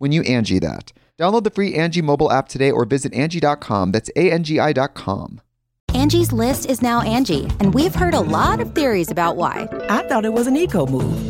when you Angie that. Download the free Angie mobile app today or visit Angie.com. That's A-N-G-I dot com. Angie's list is now Angie, and we've heard a lot of theories about why. I thought it was an eco move.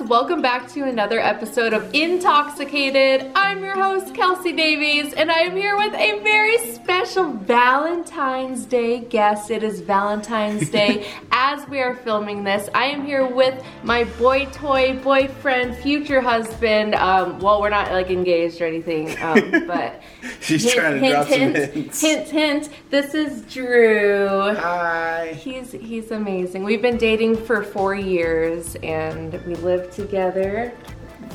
Welcome back to another episode of Intoxicated. I'm your host, Kelsi Davies, and I am here with a very special Valentine's Day guest. It is Valentine's Day as we are filming this. I am here with my boy toy boyfriend, future husband. Um, well, we're not like engaged or anything, um, but She's trying to drop some hints. Hint, hint. This is Drew. Hi. He's he's amazing. We've been dating for four years and we live together.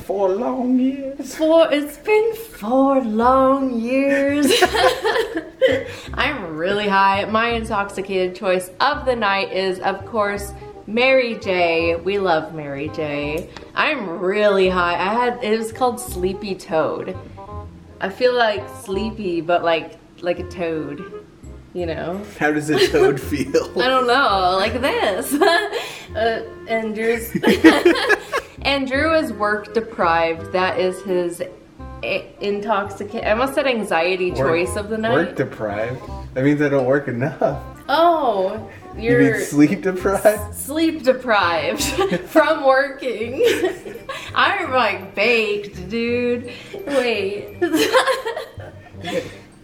Four long years. Four it's been four long years. I'm really high. My intoxicated choice of the night is of course Mary J. We love Mary J. I'm really high. I had it was called Sleepy Toad. I feel like sleepy but like like a toad. You know? How does a toad feel? I don't know, like this. uh, and Drew's and Drew is work deprived. That is his intoxicate. I almost said anxiety choice of the night. Work deprived. That means I don't work enough. oh, You you're mean sleep deprived? sleep deprived from working. I'm like baked, dude. Wait.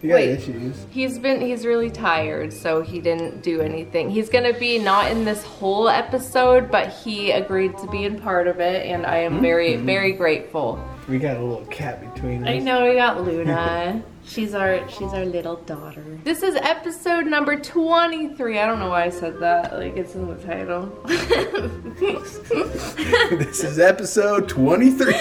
Got Wait. issues. He's been he's really tired, so he didn't do anything. He's gonna be not in this whole episode, but he agreed to be in part of it, and I am mm-hmm. very, mm-hmm. very grateful. We got a little cat between us. I know we got Luna. she's our she's our little daughter. This is episode number 23. I don't know why I said that. Like it's in the title. this is episode 23.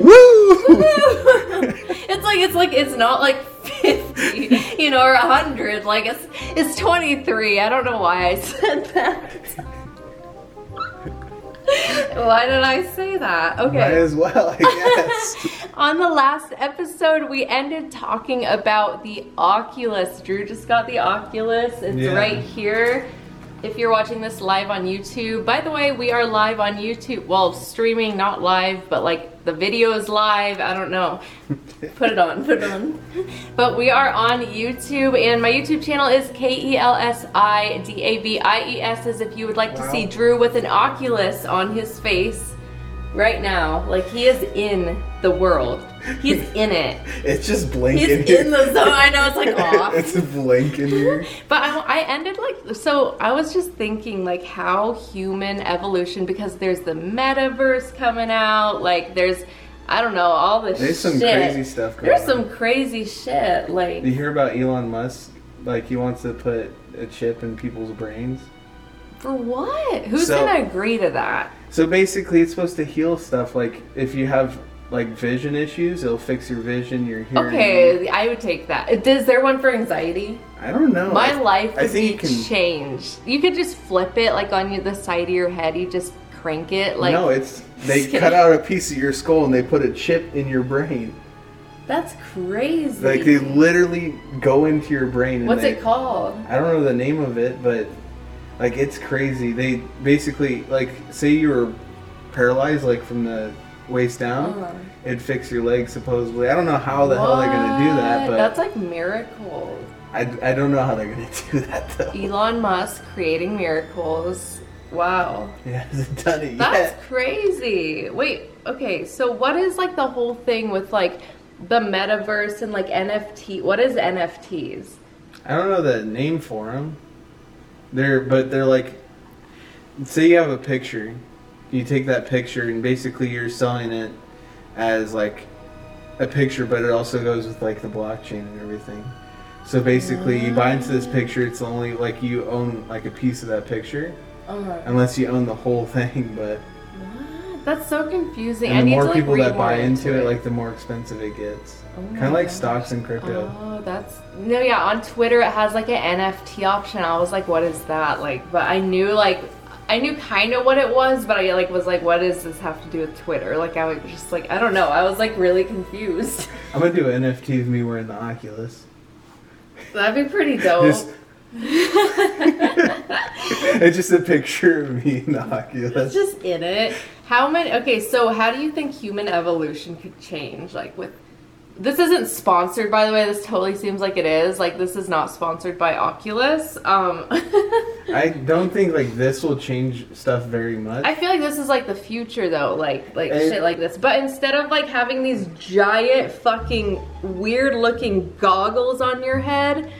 Woo! it's like it's like it's not like 50, you know, or 100. Like it's it's 23. I don't know why I said that. why did I say that? Okay. Might as well, I guess. On the last episode, we ended talking about the Oculus. Drew just got the Oculus. It's Yeah. right here. if you're watching this live on YouTube. By the way, we are live on YouTube. Well, streaming, not live, but like the video is live. I don't know. Put it on, put it on. But we are on YouTube, and my YouTube channel is K E L S I D A V I E S. As if you would like to see Drew with an Oculus on his face right now, like he is in the world. He's in it. It's just blinking. He's here. in the zone. I know it's like off. it's blinking here. But I, I ended like so. I was just thinking like how human evolution because there's the metaverse coming out. Like there's I don't know all this. There's some shit. crazy stuff going There's on. some crazy shit. Like you hear about Elon Musk? Like he wants to put a chip in people's brains. for what? Who's So- gonna agree to that? So basically, it's supposed to heal stuff. Like if you have like vision issues, it'll fix your vision, your hearing. Okay, I would take that. Is there one for anxiety? I don't know. My I, life I would think be you can. changed. You could just flip it like on the side of your head. You just crank it like. no, it's they kidding. cut out a piece of your skull and they put a chip in your brain. That's crazy. Like they literally go into your brain. And What's they, it called? I don't know the name of it, but like it's crazy. They basically like say you were paralyzed like from the waist down, Uh-huh. it'd fix your legs supposedly. I don't know how the hell they're gonna do that, What? but that's like miracles. I, I don't know how they're gonna do that though. Elon Musk creating miracles. Wow. He hasn't done it That's yet. crazy. Wait, okay, so what is like the whole thing with like the metaverse and like NFT? What is NFTs? I don't know the name for them. They're but they're like, say you have a picture, you take that picture and basically you're selling it as like a picture, but it also goes with like the blockchain and everything. So basically, you buy into this picture. It's only like you own like a piece of that picture, Uh-huh. unless you own the whole thing. But That's so confusing. I and the more like, people read that buy into it, it. like the more expensive it gets. Oh kind of like gosh. stocks and crypto. Oh, that's no, yeah. On Twitter, it has like an NFT option. I was like, "What is that?" Like, but I knew like, I knew kind of what it was, but I like was like, "What does this have to do with Twitter?" Like, I was just like, I don't know. I was like really confused. I'm gonna do an NFT of me wearing the Oculus. That'd be pretty dope. Just- it's just a picture of me in the Oculus. just in it. How many? Okay, so how do you think human evolution could change? Like with. This isn't sponsored, by the way. This totally seems like it is. Like this is not sponsored by Oculus. Um, I don't think like this will change stuff very much. I feel like this is like the future though, like like shit like this. But instead of like having these giant fucking weird looking goggles on your head,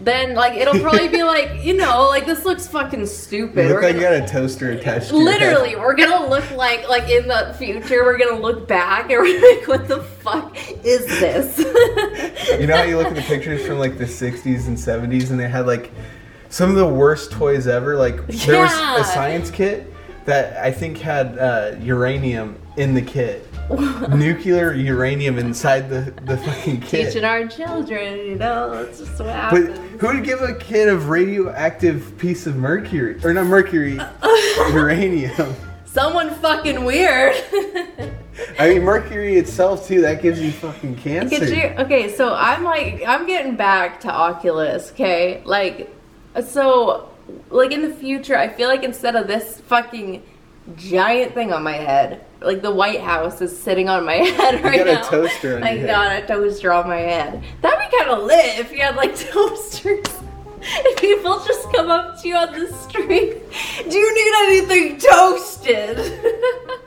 then like it'll probably be like, you know, like this looks fucking stupid. you look We're like you gonna- got a toaster attached to your head. Literally, we're gonna look like like in the future. We're gonna look back and we're like, "What the fuck is this?" You know how you look at the pictures from like the 60s and 70s and they had like some of the worst toys ever? Like there was a science kit that I think had uh, uranium in the kit. Nuclear uranium inside the, the fucking kid. Teaching our children, you know, that's just what happens. But who would give a kid a radioactive piece of mercury? Or not mercury, uranium. Someone fucking weird. I mean, mercury itself, too, that gives you fucking cancer. You, okay, so I'm like, I'm getting back to Oculus, okay? Like, so, like in the future, I feel like instead of this fucking giant thing on my head, like the White House is sitting on my head right got a now. toaster on I your got a toaster on my head. That'd be kind of lit if you had like toasters. If people just come up to you on the street, do you need anything toasted?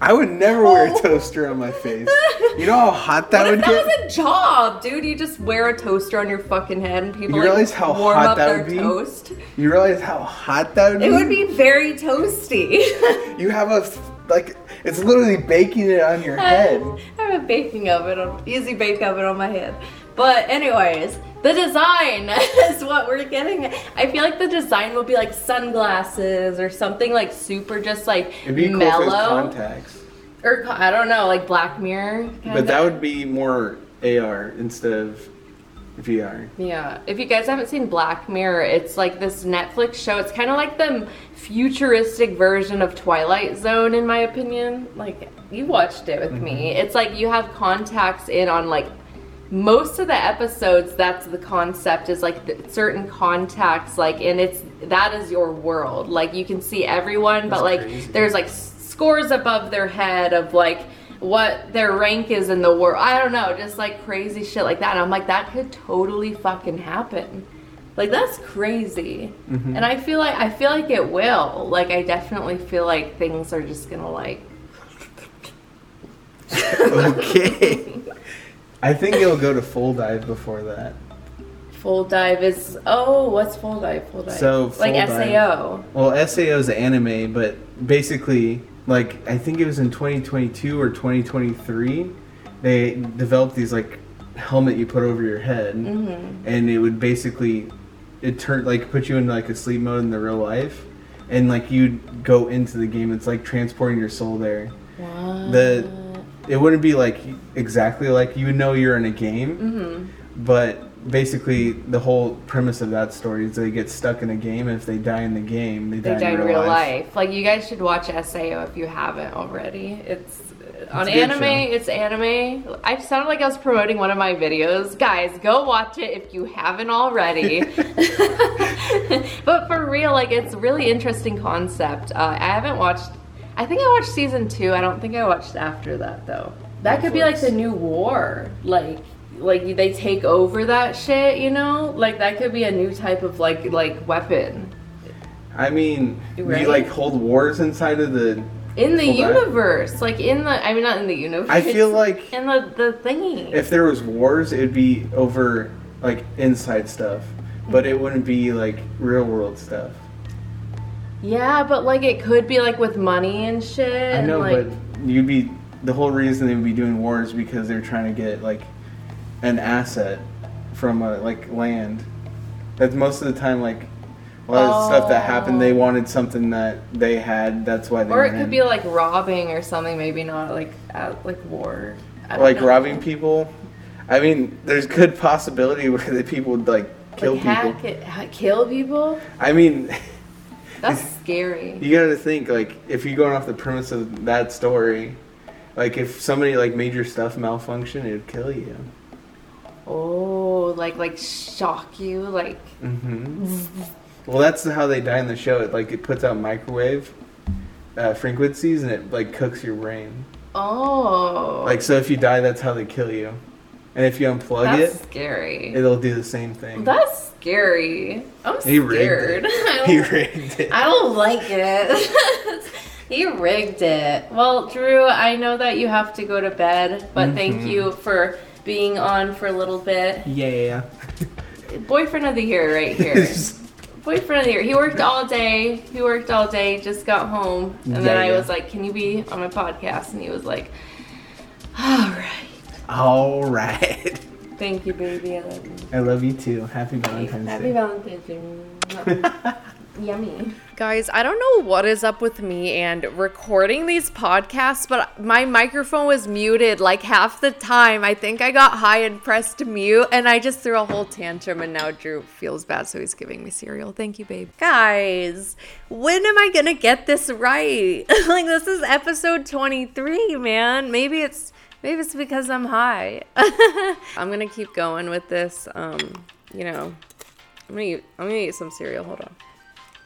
I would never wear Oh. a toaster on my face. You know how hot that would that get? was a job, dude? You just wear a toaster on your fucking head and people You like, realize how warm hot up that their would be? toast. You realize how hot that would be? It would be very toasty. You have a, like, it's literally baking it on your head. I have a baking oven, on, easy bake oven on my head. But anyways, the design is what we're getting. I feel like the design will be like sunglasses or something like super just like It'd be cool if it was mellow. contacts. or I don't know, like Black Mirror. But that would be more AR instead of VR. Yeah, if you guys haven't seen Black Mirror, it's like this Netflix show. It's kind of like the futuristic version of Twilight Zone, in my opinion. Like, you watched it with me. Mm-hmm. It's like you have contacts in on like most of the episodes that's the concept is like the, certain contacts like and it's that is your world. Like you can see everyone but like crazy. there's like scores above their head of like what their rank is in the world i don't know just like crazy shit like that. And i'm like that could totally fucking happen. Like that's crazy. Mm-hmm. And i feel like i feel like it will. Like i definitely feel like things are just gonna like okay. I think it'll go to full dive before that. Full dive is oh, what's full dive? Full dive. So, like Dive- SAO. Well, SAO is an anime, but basically, like I think it was in 2022 or 2023, they developed these like helmet you put over your head, mm-hmm. and it would basically it turned like put you in like a sleep mode in the real life, and like you'd go into the game. It's like transporting your soul there. Wow. The it wouldn't be like exactly like you would know you're in a game, Mm-hmm. but basically the whole premise of that story is they get stuck in a game. And if they die in the game, they, They die in real life. Like you guys should watch SAO if you haven't already. It's on anime. show. It's anime. I sounded like I was promoting one of my videos. Guys, go watch it if you haven't already. but for real, like it's really interesting concept. Uh, I haven't watched. I think I watched season two. I don't think I watched after that though. That could be like the new war. Like like they take over that shit. You know, like that could be a new type of like like weapon. I mean, Right. you like hold wars inside of the. in the Full dive? universe like in the i mean not in the universe I feel like in the the thingy if there was wars, it'd be over like inside stuff, but it wouldn't be like real world stuff. Yeah but like it could be like with money and shit I know, like, but you'd be the whole reason they would be doing wars because they're trying to get like an asset from uh, like land. That's most of the time like a lot of stuff that happened. They wanted something that they had. That's why they. or it could in. be like robbing or something maybe not like at like war like know. robbing people. I mean, there's good possibility where the people would like kill like people. hack it, kill people I mean, that's scary you gotta think like if you're going off the premise of that story, like if somebody like made your stuff malfunction, it'd kill you. oh like like shock you like Mm-hmm. Well, that's how they die in the show. It like it puts out microwave uh, frequencies and it like cooks your brain. oh Like so, if you die, that's how they kill you. And if you unplug that's it, scary it'll do the same thing. that's scary i'm he rigged scared. I He don't- rigged it. I don't like it. he rigged it. Well, Drew, I know that you have to go to bed, but thank Mm-hmm. you for being on for a little bit. Yeah. Boyfriend of the year, right here. Boyfriend of the year. He worked all day. He worked all day. Just got home, and then Yeah, I yeah. was like, "Can you be on my podcast?" And he was like, "All right." All right. Thank you, baby. I love you. I love you too. Happy Valentine's Day. Happy Day. Valentine's Day. Yummy. Guys, I don't know what is up with me and recording these podcasts, but my microphone was muted like half the time. I think I got high and pressed mute, and I just threw a whole tantrum, and now Drew feels bad, so he's giving me cereal. Thank you, babe. Guys, when am I gonna get this right? like, this is episode 23, man. Maybe it's. Maybe it's because I'm high. I'm gonna keep going with this. Um, you know, I'm gonna eat, I'm gonna eat some cereal. Hold on.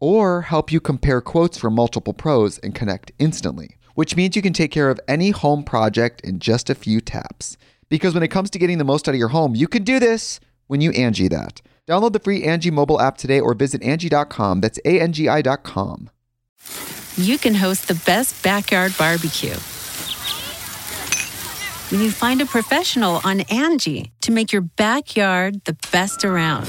or help you compare quotes from multiple pros and connect instantly, which means you can take care of any home project in just a few taps. Because when it comes to getting the most out of your home, you can do this when you Angie that. Download the free Angie mobile app today or visit Angie.com. That's A N G I.com. You can host the best backyard barbecue. When you find a professional on Angie to make your backyard the best around.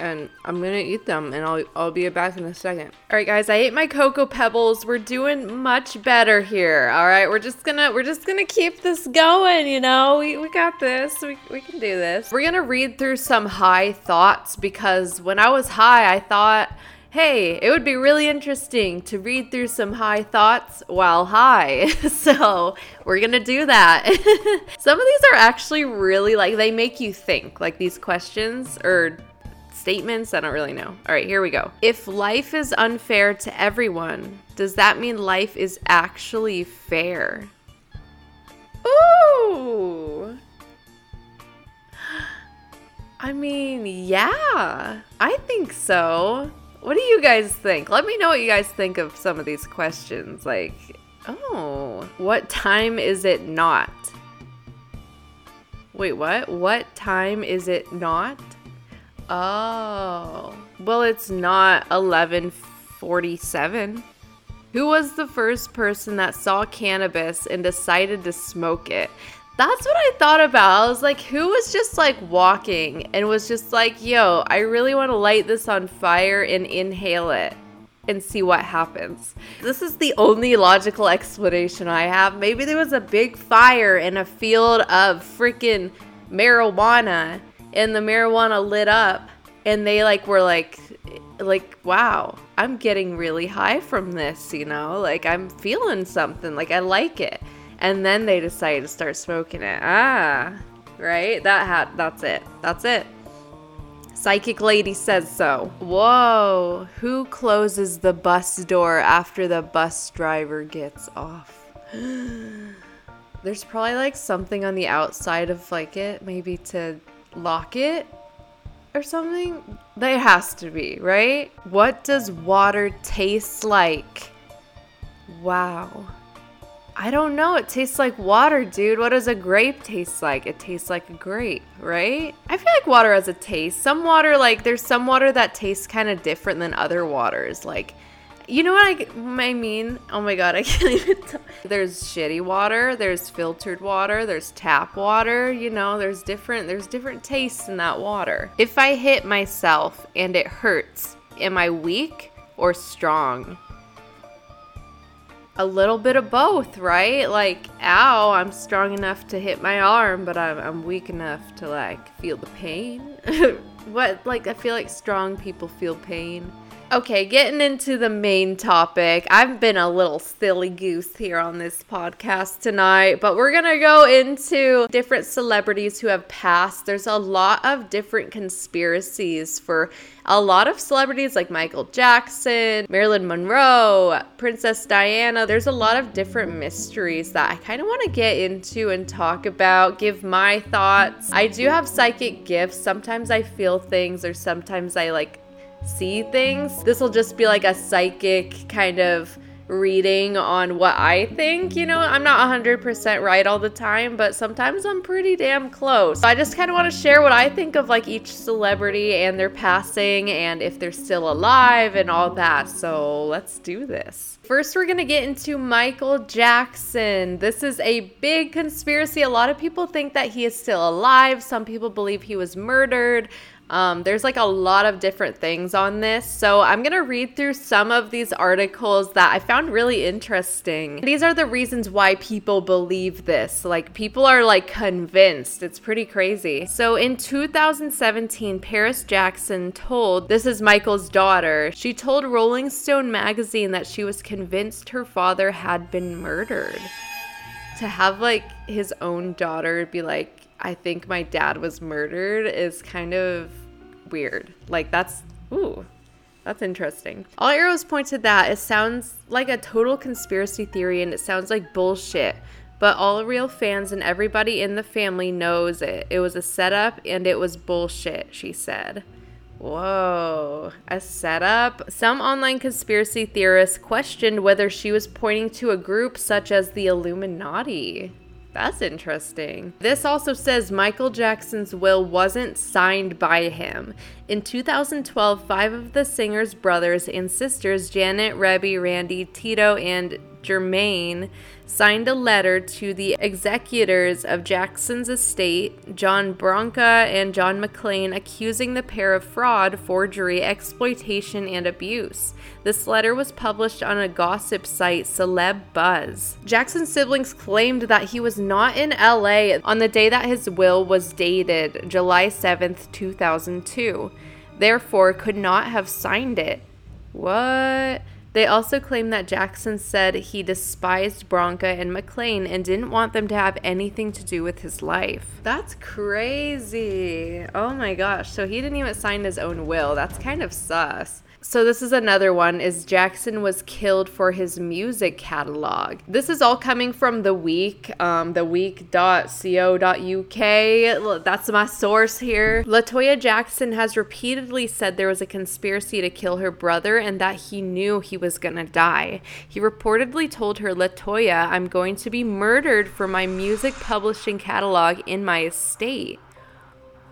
and I'm gonna eat them and I'll, I'll be back in a second. All right guys, I ate my Cocoa Pebbles. We're doing much better here. All right, we're just gonna, we're just gonna keep this going, you know, we, we got this, we, we can do this. We're gonna read through some high thoughts because when I was high, I thought, hey, it would be really interesting to read through some high thoughts while high. so we're gonna do that. some of these are actually really like, they make you think, like these questions or statements. I don't really know. All right, here we go. If life is unfair to everyone, does that mean life is actually fair? Ooh. I mean, yeah, I think so. What do you guys think? Let me know what you guys think of some of these questions. Like, oh, what time is it not? Wait, what? What time is it not? Oh. Well, it's not 1147. Who was the first person that saw cannabis and decided to smoke it? That's what I thought about. I was like, who was just like walking and was just like, yo, I really want to light this on fire and inhale it and see what happens. This is the only logical explanation I have. Maybe there was a big fire in a field of freaking marijuana and the marijuana lit up and they like were like like wow i'm getting really high from this you know? Like i'm feeling something like i like it. And then they decided to start smoking it. Ah right? That hat that's it. That's it. Psychic lady says so. Whoa who closes the bus door after the bus driver gets off? There's probably like something on the outside of like it maybe to lock it or something? There has to be, right? What does water taste like? Wow. I don't know. It tastes like water, dude. What does a grape taste like? It tastes like a grape, right? I feel like water has a taste. Some water, like, there's some water that tastes kind of different than other waters. Like, you know what I, I mean? Oh my god, I can't even. There's shitty water, there's filtered water, there's tap water, you know, there's different there's different tastes in that water. If I hit myself and it hurts, am I weak or strong? A little bit of both, right? Like, ow, I'm strong enough to hit my arm, but I'm, I'm weak enough to like feel the pain. what, like, I feel like strong people feel pain. Okay, getting into the main topic. I've been a little silly goose here on this podcast tonight, but we're gonna go into different celebrities who have passed. There's a lot of different conspiracies for a lot of celebrities like Michael Jackson, Marilyn Monroe, Princess Diana. There's a lot of different mysteries that I kind of want to get into and talk about, give my thoughts. I do have psychic gifts. Sometimes I feel things, or sometimes I like see things. This will just be like a psychic kind of reading on what I think. You know, I'm not 100% right all the time, but sometimes I'm pretty damn close. So I just kind of want to share what I think of like each celebrity and their passing and if they're still alive and all that. So let's do this. First, we're going to get into Michael Jackson. This is a big conspiracy. A lot of people think that he is still alive. Some people believe he was murdered. Um, there's like a lot of different things on this. So I'm going to read through some of these articles that I found really interesting. These are the reasons why people believe this. Like, people are like convinced. It's pretty crazy. So in 2017, Paris Jackson told, this is Michael's daughter, she told Rolling Stone magazine that she was convinced her father had been murdered. To have like his own daughter be like, I think my dad was murdered is kind of weird. Like that's ooh, that's interesting. All arrows point to that. It sounds like a total conspiracy theory and it sounds like bullshit. But all real fans and everybody in the family knows it. It was a setup and it was bullshit, she said. Whoa, a setup? Some online conspiracy theorists questioned whether she was pointing to a group such as the Illuminati. That's interesting. This also says Michael Jackson's will wasn't signed by him. In 2012, five of the singer's brothers and sisters, Janet, Rebbie, Randy, Tito, and Jermaine, signed a letter to the executors of Jackson's estate, John Branca and John McClain, accusing the pair of fraud, forgery, exploitation, and abuse. This letter was published on a gossip site, Celeb Buzz. Jackson's siblings claimed that he was not in LA on the day that his will was dated, July 7, 2002, therefore, could not have signed it. What? They also claim that Jackson said he despised Branca and McClain and didn't want them to have anything to do with his life. That's crazy. Oh my gosh. So he didn't even sign his own will. That's kind of sus. So this is another one is Jackson was killed for his music catalog. This is all coming from the week, um, theweek.co.uk. That's my source here. Latoya Jackson has repeatedly said there was a conspiracy to kill her brother and that he knew he was gonna die. He reportedly told her, Latoya, I'm going to be murdered for my music publishing catalog in my estate.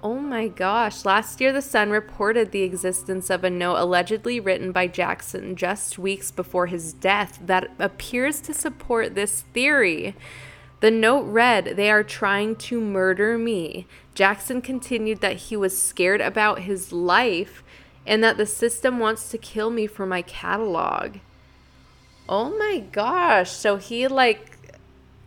Oh my gosh. Last year, The Sun reported the existence of a note allegedly written by Jackson just weeks before his death that appears to support this theory. The note read, They are trying to murder me. Jackson continued that he was scared about his life and that the system wants to kill me for my catalog. Oh my gosh. So he, like,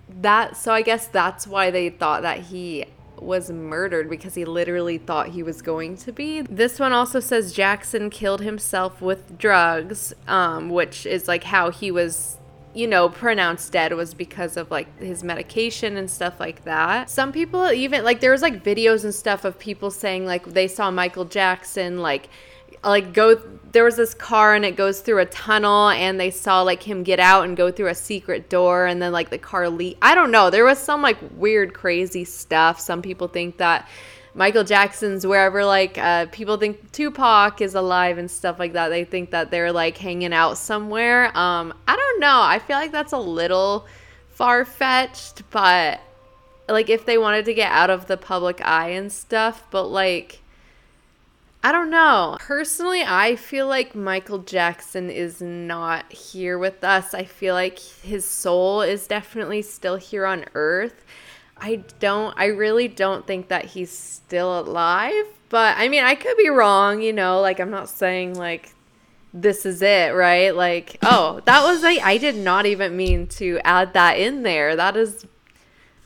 that. So I guess that's why they thought that he was murdered because he literally thought he was going to be. This one also says Jackson killed himself with drugs, um, which is like how he was you know, pronounced dead was because of like his medication and stuff like that. Some people even like there was like videos and stuff of people saying like they saw Michael Jackson like like go there was this car and it goes through a tunnel and they saw like him get out and go through a secret door and then like the car leak I don't know. There was some like weird crazy stuff. Some people think that Michael Jackson's wherever like uh, people think Tupac is alive and stuff like that. They think that they're like hanging out somewhere. Um I don't know. I feel like that's a little far fetched but like if they wanted to get out of the public eye and stuff but like I don't know. Personally, I feel like Michael Jackson is not here with us. I feel like his soul is definitely still here on earth. I don't, I really don't think that he's still alive. But I mean, I could be wrong, you know, like I'm not saying like this is it, right? Like, oh, that was like, I did not even mean to add that in there. That is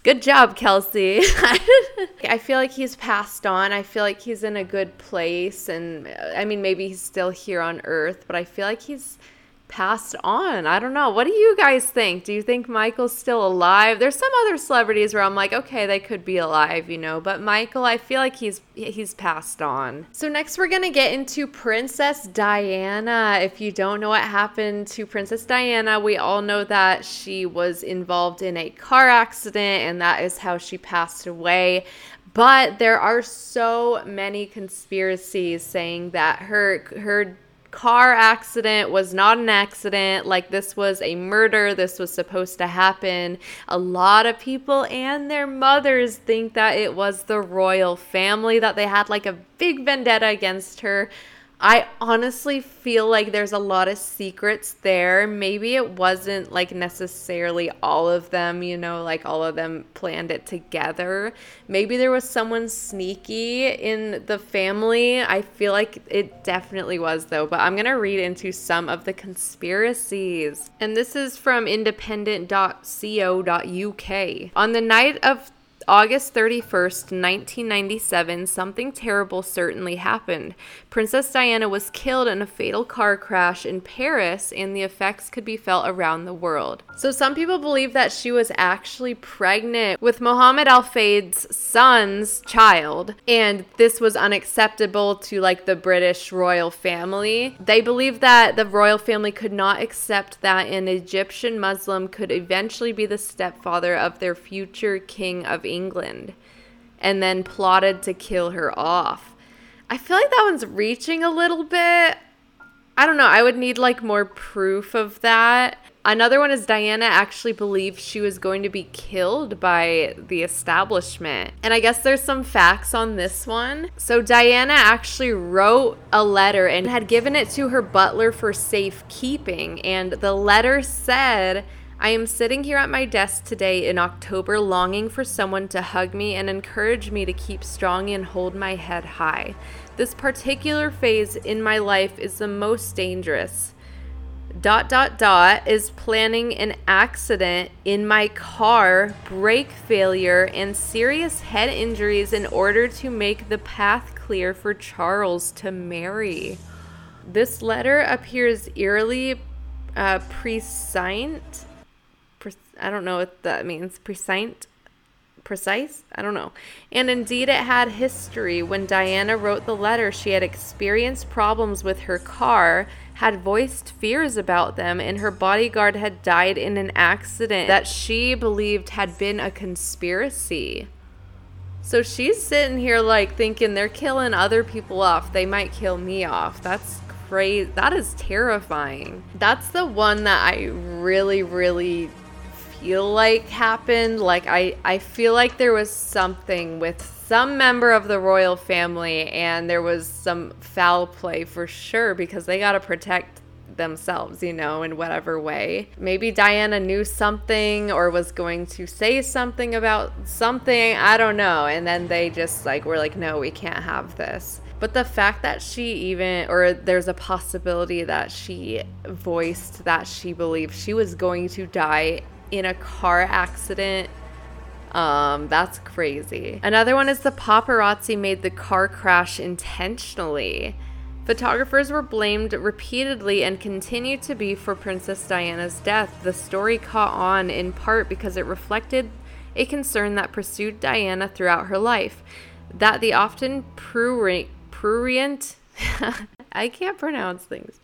Good job, Kelsi. I feel like he's passed on. I feel like he's in a good place. And uh, I mean, maybe he's still here on Earth, but I feel like he's passed on. I don't know. What do you guys think? Do you think Michael's still alive? There's some other celebrities where I'm like, okay, they could be alive, you know, but Michael, I feel like he's he's passed on. So next we're going to get into Princess Diana. If you don't know what happened to Princess Diana, we all know that she was involved in a car accident and that is how she passed away. But there are so many conspiracies saying that her her car accident was not an accident. Like, this was a murder. This was supposed to happen. A lot of people and their mothers think that it was the royal family, that they had like a big vendetta against her. I honestly feel like there's a lot of secrets there. Maybe it wasn't like necessarily all of them, you know, like all of them planned it together. Maybe there was someone sneaky in the family. I feel like it definitely was, though. But I'm going to read into some of the conspiracies. And this is from independent.co.uk. On the night of August 31st, 1997, something terrible certainly happened. Princess Diana was killed in a fatal car crash in Paris, and the effects could be felt around the world. So, some people believe that she was actually pregnant with Mohammed Al Fayed's son's child, and this was unacceptable to like the British royal family. They believe that the royal family could not accept that an Egyptian Muslim could eventually be the stepfather of their future king of England and then plotted to kill her off. I feel like that one's reaching a little bit. I don't know. I would need like more proof of that. Another one is Diana actually believed she was going to be killed by the establishment. And I guess there's some facts on this one. So Diana actually wrote a letter and had given it to her butler for safekeeping. And the letter said, I am sitting here at my desk today in October, longing for someone to hug me and encourage me to keep strong and hold my head high. This particular phase in my life is the most dangerous. Dot dot dot is planning an accident in my car, brake failure, and serious head injuries in order to make the path clear for Charles to marry. This letter appears eerily uh, prescient I don't know what that means. Prescient? Precise? I don't know. And indeed, it had history. When Diana wrote the letter, she had experienced problems with her car, had voiced fears about them, and her bodyguard had died in an accident that she believed had been a conspiracy. So she's sitting here like thinking they're killing other people off. They might kill me off. That's crazy. That is terrifying. That's the one that I really, really feel like happened. Like I, I feel like there was something with some member of the royal family and there was some foul play for sure because they got to protect themselves, you know, in whatever way. Maybe Diana knew something or was going to say something about something, I don't know. And then they just like were like, "No, we can't have this." But the fact that she even, or there's a possibility that she voiced that she believed she was going to die in a car accident. Um, that's crazy. Another one is the paparazzi made the car crash intentionally. Photographers were blamed repeatedly and continue to be for Princess Diana's death. The story caught on in part because it reflected a concern that pursued Diana throughout her life that the often prurient, prurient I can't pronounce things,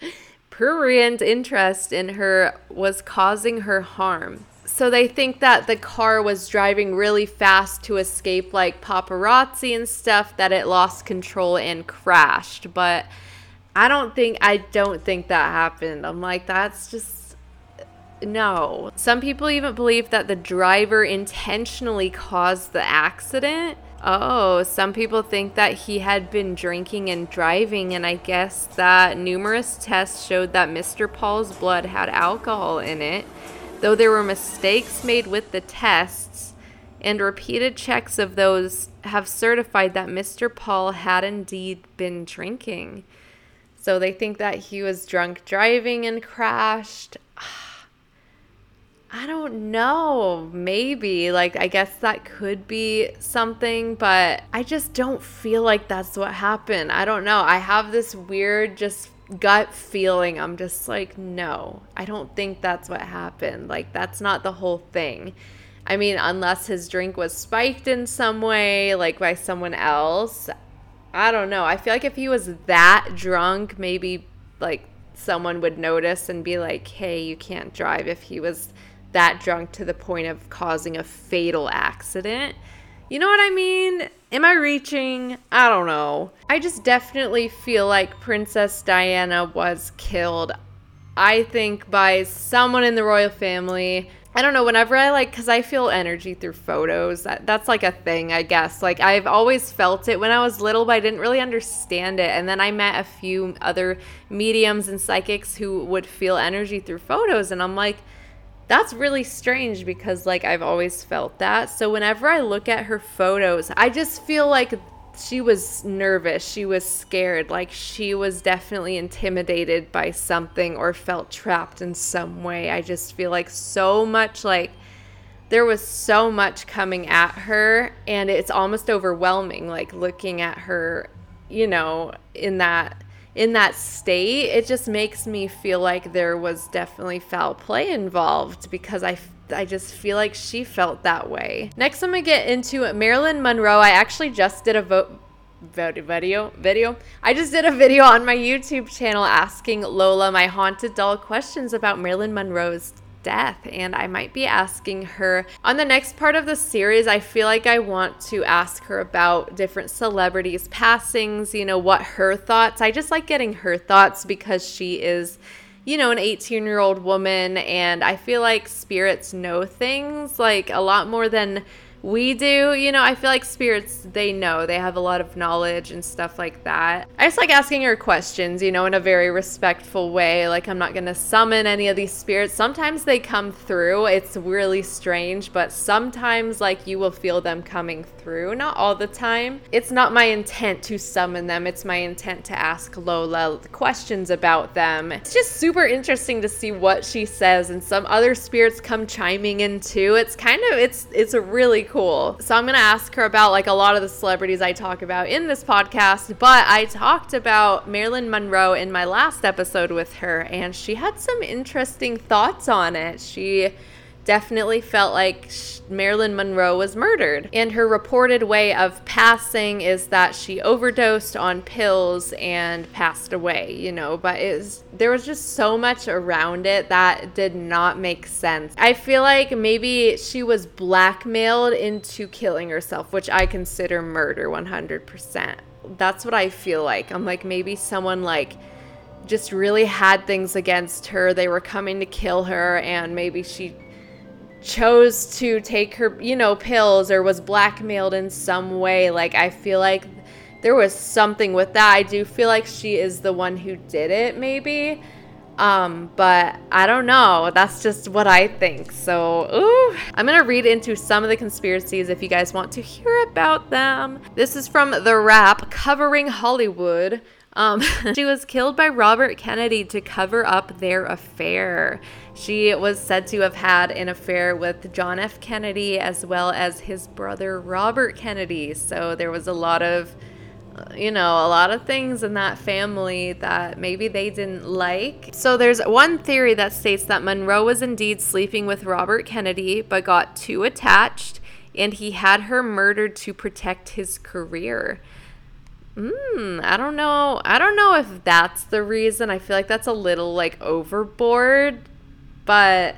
prurient interest in her was causing her harm so they think that the car was driving really fast to escape like paparazzi and stuff that it lost control and crashed but i don't think i don't think that happened i'm like that's just no some people even believe that the driver intentionally caused the accident Oh, some people think that he had been drinking and driving, and I guess that numerous tests showed that Mr. Paul's blood had alcohol in it. Though there were mistakes made with the tests, and repeated checks of those have certified that Mr. Paul had indeed been drinking. So they think that he was drunk driving and crashed. I don't know. Maybe. Like, I guess that could be something, but I just don't feel like that's what happened. I don't know. I have this weird, just gut feeling, I'm just like, no, I don't think that's what happened. Like, that's not the whole thing. I mean, unless his drink was spiked in some way, like by someone else. I don't know. I feel like if he was that drunk, maybe like someone would notice and be like, hey, you can't drive if he was that drunk to the point of causing a fatal accident. You know what I mean? Am I reaching? I don't know. I just definitely feel like Princess Diana was killed. I think by someone in the royal family. I don't know, whenever I like, because I feel energy through photos. That, that's like a thing, I guess. Like, I've always felt it when I was little, but I didn't really understand it. And then I met a few other mediums and psychics who would feel energy through photos. And I'm like, that's really strange because, like, I've always felt that. So whenever I look at her photos, I just feel like she was nervous. She was scared. Like she was definitely intimidated by something or felt trapped in some way. I just feel like so much like there was so much coming at her and it's almost overwhelming like looking at her, you know, in that in that state. It just makes me feel like there was definitely foul play involved because I I just feel like she felt that way. Next, I'm gonna get into Marilyn Monroe. I actually just did a vote video video i just did a video on my youtube channel asking lola my haunted doll questions about marilyn monroe's death and i might be asking her. On the next part of the series i feel like i want to ask her about different celebrities passings you know what her thoughts i just like getting her thoughts because she is you know, an 18 year old woman, and I feel like spirits know things like a lot more than we do. You know, I feel like spirits, they know, they have a lot of knowledge and stuff like that. I just like asking her questions, you know, in a very respectful way. Like, I'm not going to summon any of these spirits. Sometimes they come through. It's really strange, but sometimes, like, you will feel them coming through. Not all the time. It's not my intent to summon them, it's my intent to ask Lola questions about them. It's just super interesting to see what she says, and some other spirits come chiming in too. It's kind of, it's, it's a really cool. So I'm going to ask her about like a lot of the celebrities I talk about in this podcast, but I talked about Marilyn Monroe in my last episode with her and she had some interesting thoughts on it. She definitely felt like Marilyn Monroe was murdered. And her reported way of passing is that she overdosed on pills and passed away, you know, but it was, there was just so much around it that did not make sense. I feel like maybe she was blackmailed into killing herself, which I consider murder 100%. That's what I feel like. I'm like, maybe someone like just really had things against her. They were coming to kill her, and maybe she chose to take her, you know, pills or was blackmailed in some way. Like, I feel like there was something with that. I do feel like she is the one who did it, maybe. Um, but I don't know. That's just what I think. So, ooh, I'm gonna read into some of the conspiracies if you guys want to hear about them. This is from The Wrap covering Hollywood. Um, she was killed by Robert Kennedy to cover up their affair. She was said to have had an affair with John F. Kennedy as well as his brother Robert Kennedy. So there was a lot of, you know, a lot of things in that family that maybe they didn't like. So there's one theory that states that Monroe was indeed sleeping with Robert Kennedy but got too attached and he had her murdered to protect his career. Hmm, I don't know. I don't know if that's the reason. I feel like that's a little like overboard but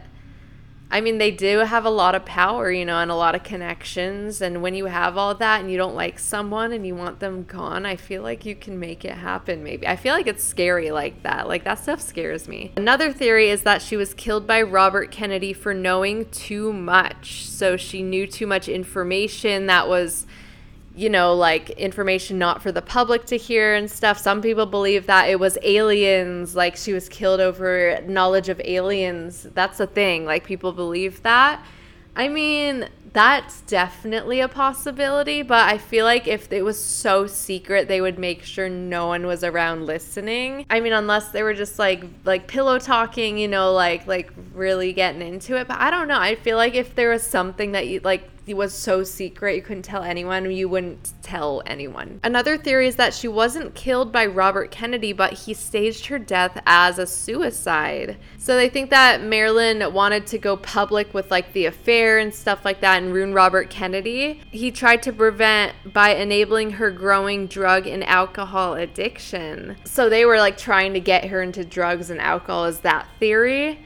I mean, they do have a lot of power, you know, and a lot of connections. And when you have all that and you don't like someone and you want them gone, I feel like you can make it happen, maybe. I feel like it's scary like that. Like, that stuff scares me. Another theory is that she was killed by Robert Kennedy for knowing too much. So she knew too much information that was you know, like information not for the public to hear and stuff. Some people believe that it was aliens, like she was killed over knowledge of aliens. That's a thing. Like people believe that. I mean, that's definitely a possibility, but I feel like if it was so secret, they would make sure no one was around listening. I mean, unless they were just like like pillow talking, you know, like like really getting into it. But I don't know. I feel like if there was something that you like was so secret you couldn't tell anyone, you wouldn't tell anyone. Another theory is that she wasn't killed by Robert Kennedy, but he staged her death as a suicide. So they think that Marilyn wanted to go public with like the affair and stuff like that and ruin Robert Kennedy. He tried to prevent by enabling her growing drug and alcohol addiction. So they were like trying to get her into drugs and alcohol is that theory.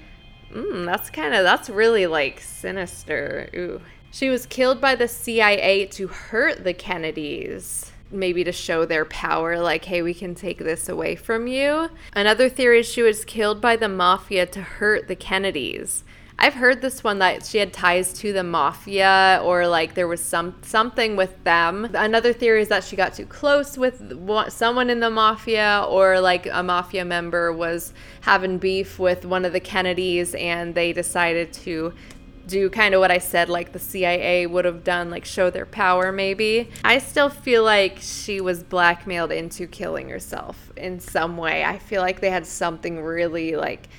Mm, that's kind of that's really like sinister. Ooh. She was killed by the CIA to hurt the Kennedys. Maybe to show their power, like, hey, we can take this away from you. Another theory is she was killed by the mafia to hurt the Kennedys. I've heard this one that she had ties to the mafia or like there was some something with them. Another theory is that she got too close with someone in the mafia or like a mafia member was having beef with one of the Kennedys and they decided to do kind of what I said, like the CIA would have done, like show their power, maybe. I still feel like she was blackmailed into killing herself in some way. I feel like they had something really like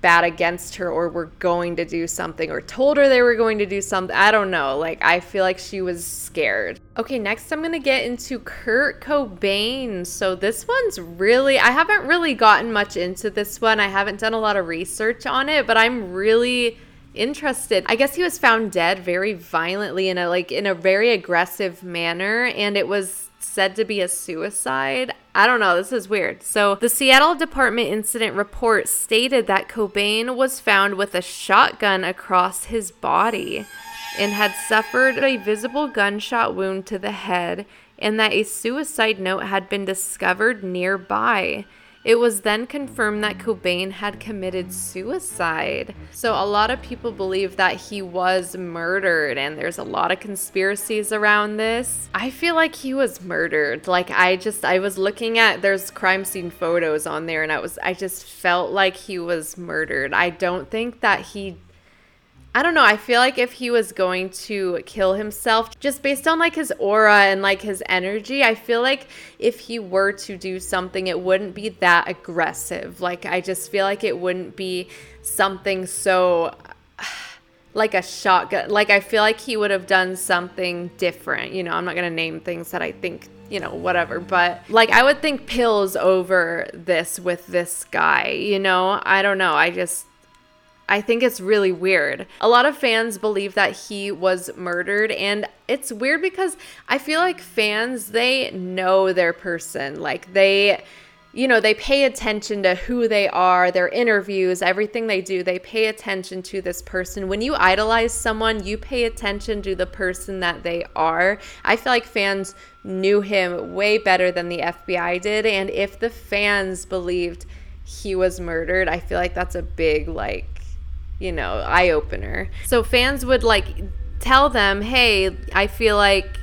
bad against her or were going to do something or told her they were going to do something. I don't know. Like, I feel like she was scared. Okay, next I'm going to get into Kurt Cobain. So, this one's really, I haven't really gotten much into this one. I haven't done a lot of research on it, but I'm really interested. I guess he was found dead very violently in a like in a very aggressive manner and it was said to be a suicide. I don't know, this is weird. So, the Seattle Department Incident Report stated that Cobain was found with a shotgun across his body and had suffered a visible gunshot wound to the head, and that a suicide note had been discovered nearby. It was then confirmed that Cobain had committed suicide. So, a lot of people believe that he was murdered, and there's a lot of conspiracies around this. I feel like he was murdered. Like, I just, I was looking at, there's crime scene photos on there, and I was, I just felt like he was murdered. I don't think that he I don't know. I feel like if he was going to kill himself, just based on like his aura and like his energy, I feel like if he were to do something, it wouldn't be that aggressive. Like, I just feel like it wouldn't be something so like a shotgun. Like, I feel like he would have done something different. You know, I'm not going to name things that I think you know, whatever. But like, I would think pills over this with this guy, you know? I don't know. I just, I think it's really weird. A lot of fans believe that he was murdered, and it's weird because I feel like fans, they know their person. Like, they, you know, they pay attention to who they are, their interviews, everything they do. They pay attention to this person. When you idolize someone, you pay attention to the person that they are. I feel like fans knew him way better than the FBI did. And if the fans believed he was murdered, I feel like that's a big, like, you know, eye opener. So fans would like tell them, "Hey, I feel like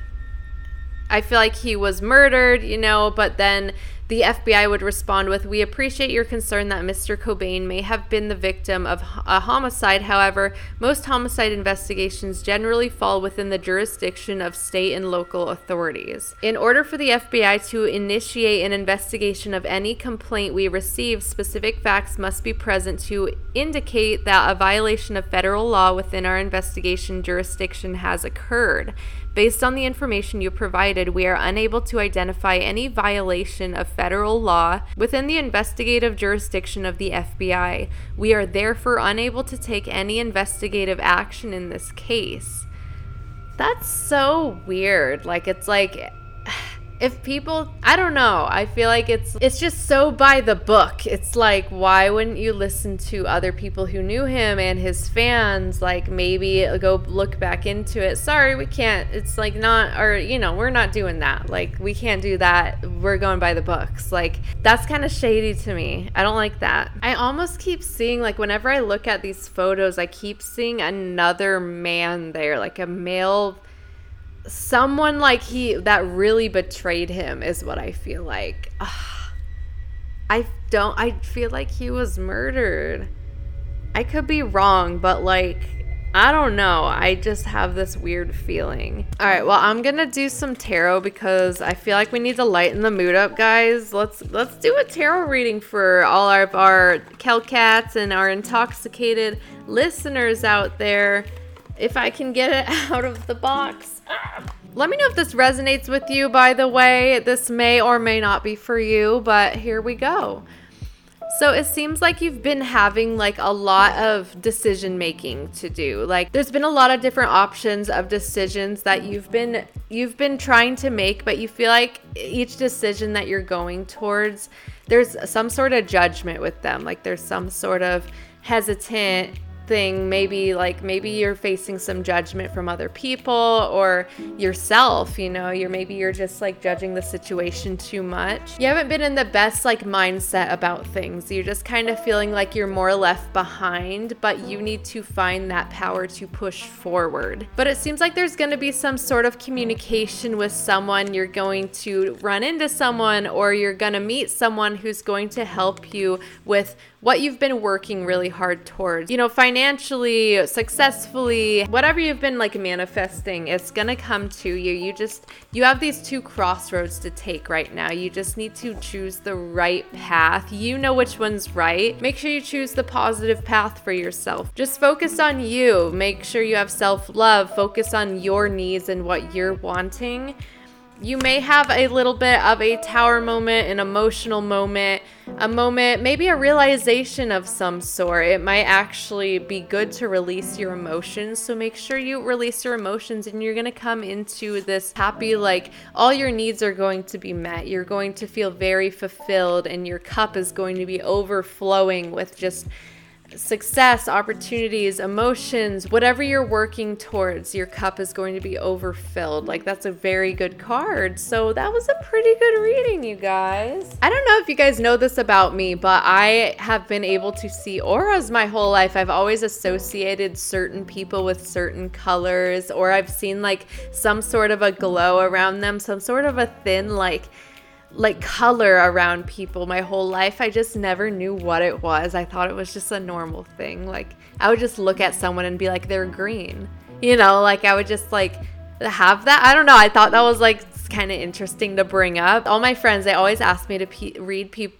I feel like he was murdered, you know, but then the FBI would respond with, We appreciate your concern that Mr. Cobain may have been the victim of a homicide. However, most homicide investigations generally fall within the jurisdiction of state and local authorities. In order for the FBI to initiate an investigation of any complaint we receive, specific facts must be present to indicate that a violation of federal law within our investigation jurisdiction has occurred. Based on the information you provided, we are unable to identify any violation of federal law within the investigative jurisdiction of the FBI. We are therefore unable to take any investigative action in this case. That's so weird. Like, it's like if people i don't know. I feel like it's it's just so by the book. It's like why wouldn't you listen to other people who knew him and his fans? Like maybe go look back into it. Sorry we can't it's like not or you know we're not doing that. Like we can't do that. We're going by the books. Like that's kind of shady to me. I don't like that. I almost keep seeing like whenever i look at these photos i keep seeing another man there like a male someone like he that really betrayed him is what I feel like. Ugh. I don't I feel like he was murdered. I could be wrong, but like I don't know. I just have this weird feeling. All right, well, I'm going to do some tarot because I feel like we need to lighten the mood up, guys. Let's let's do a tarot reading for all of our Kelcats and our intoxicated listeners out there. If I can get it out of the box. Let me know if this resonates with you, by the way. This may or may not be for you, but here we go. So it seems like you've been having like a lot of decision making to do. Like there's been a lot of different options of decisions that you've been you've been trying to make, but you feel like each decision that you're going towards there's some sort of judgment with them. Like there's some sort of hesitant thing maybe like maybe you're facing some judgment from other people or yourself you know you're maybe you're just like judging the situation too much. You haven't been in the best like mindset about things. You're just kind of feeling like you're more left behind but you need to find that power to push forward. But it seems like there's going to be some sort of communication with someone. You're going to run into someone or you're going to meet someone who's going to help you with what you've been working really hard towards. You know, financially, successfully, whatever you've been like manifesting, it's going to come to you. You just, you have these two crossroads to take right now. You just need to choose the right path. You know which one's right. Make sure you choose the positive path for yourself. Just focus on you. Make sure you have self love. Focus on your needs and what you're wanting you may have a little bit of a tower moment, an emotional moment, a moment, maybe a realization of some sort. It might actually be good to release your emotions. So make sure you release your emotions and you're going to come into this happy, like all your needs are going to be met. You're going to feel very fulfilled and your cup is going to be overflowing with just success, opportunities, emotions, whatever you're working towards, your cup is going to be overfilled. Like, that's a very good card. So, that was a pretty good reading, you guys. I don't know if you guys know this about me, but I have been able to see auras my whole life. I've always associated certain people with certain colors, or I've seen like some sort of a glow around them, some sort of a thin, like, like color around people my whole life. I just never knew what it was. I thought it was just a normal thing. Like I would just look at someone and be like they're green. You know, like I would just like have that. I don't know. I thought that was like kind of interesting to bring up. All my friends, they always ask me to pe- read people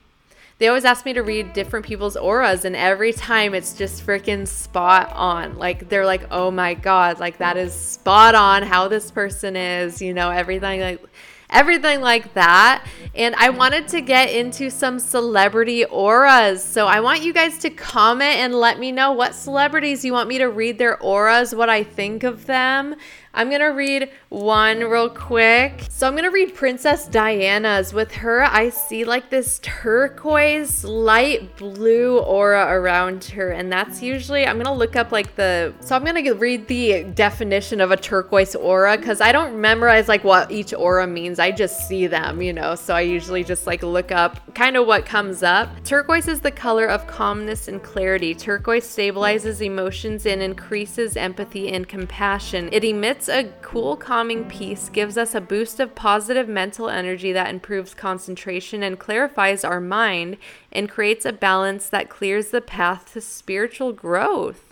they always ask me to read different people's auras and every time it's just freaking spot on like they're like oh my god like that is spot on how this person is you know everything like everything like that. And I wanted to get into some celebrity auras. So I want you guys to comment and let me know what celebrities you want me to read their auras, what I think of them. I'm gonna read one real quick. So I'm gonna read Princess Diana's. With her, I see like this turquoise light blue aura around her, and that's usually I'm gonna look up like the. So I'm gonna read the definition of a turquoise aura because I don't memorize like what each aura means. I just see them, you know. So I usually just like look up kind of what comes up. Turquoise is the color of calmness and clarity. Turquoise stabilizes emotions and increases empathy and compassion. It emits a cool, calming peace, gives us a boost of positive mental energy that improves concentration and clarifies our mind, and creates a balance that clears the path to spiritual growth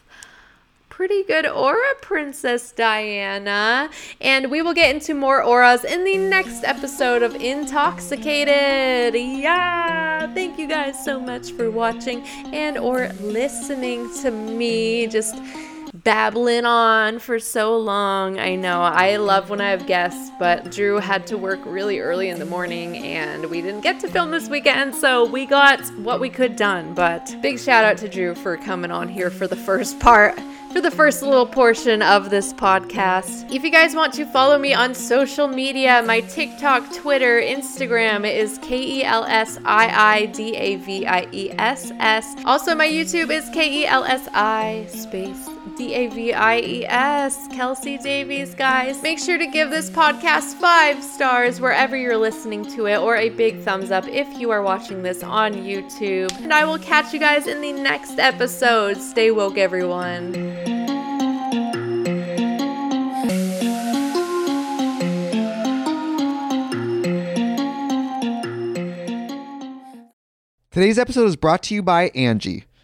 pretty good aura, Princess Diana. And we will get into more auras in the next episode of Intoxicated. Yeah, thank you guys so much for watching and or listening to me just babbling on for so long. I know. I love when I have guests, but Drew had to work really early in the morning and we didn't get to film this weekend, so we got what we could done. But big shout out to Drew for coming on here for the first part for the first little portion of this podcast. If you guys want to follow me on social media, my TikTok, Twitter, Instagram is K E L S I I D A V I E S S. Also, my YouTube is K E L S I space D A V I E S. Kelsi Davies, guys. Make sure to give this podcast five stars wherever you're listening to it, or a big thumbs up if you are watching this on YouTube. And I will catch you guys in the next episode. Stay woke, everyone. Today's episode is brought to you by Angi.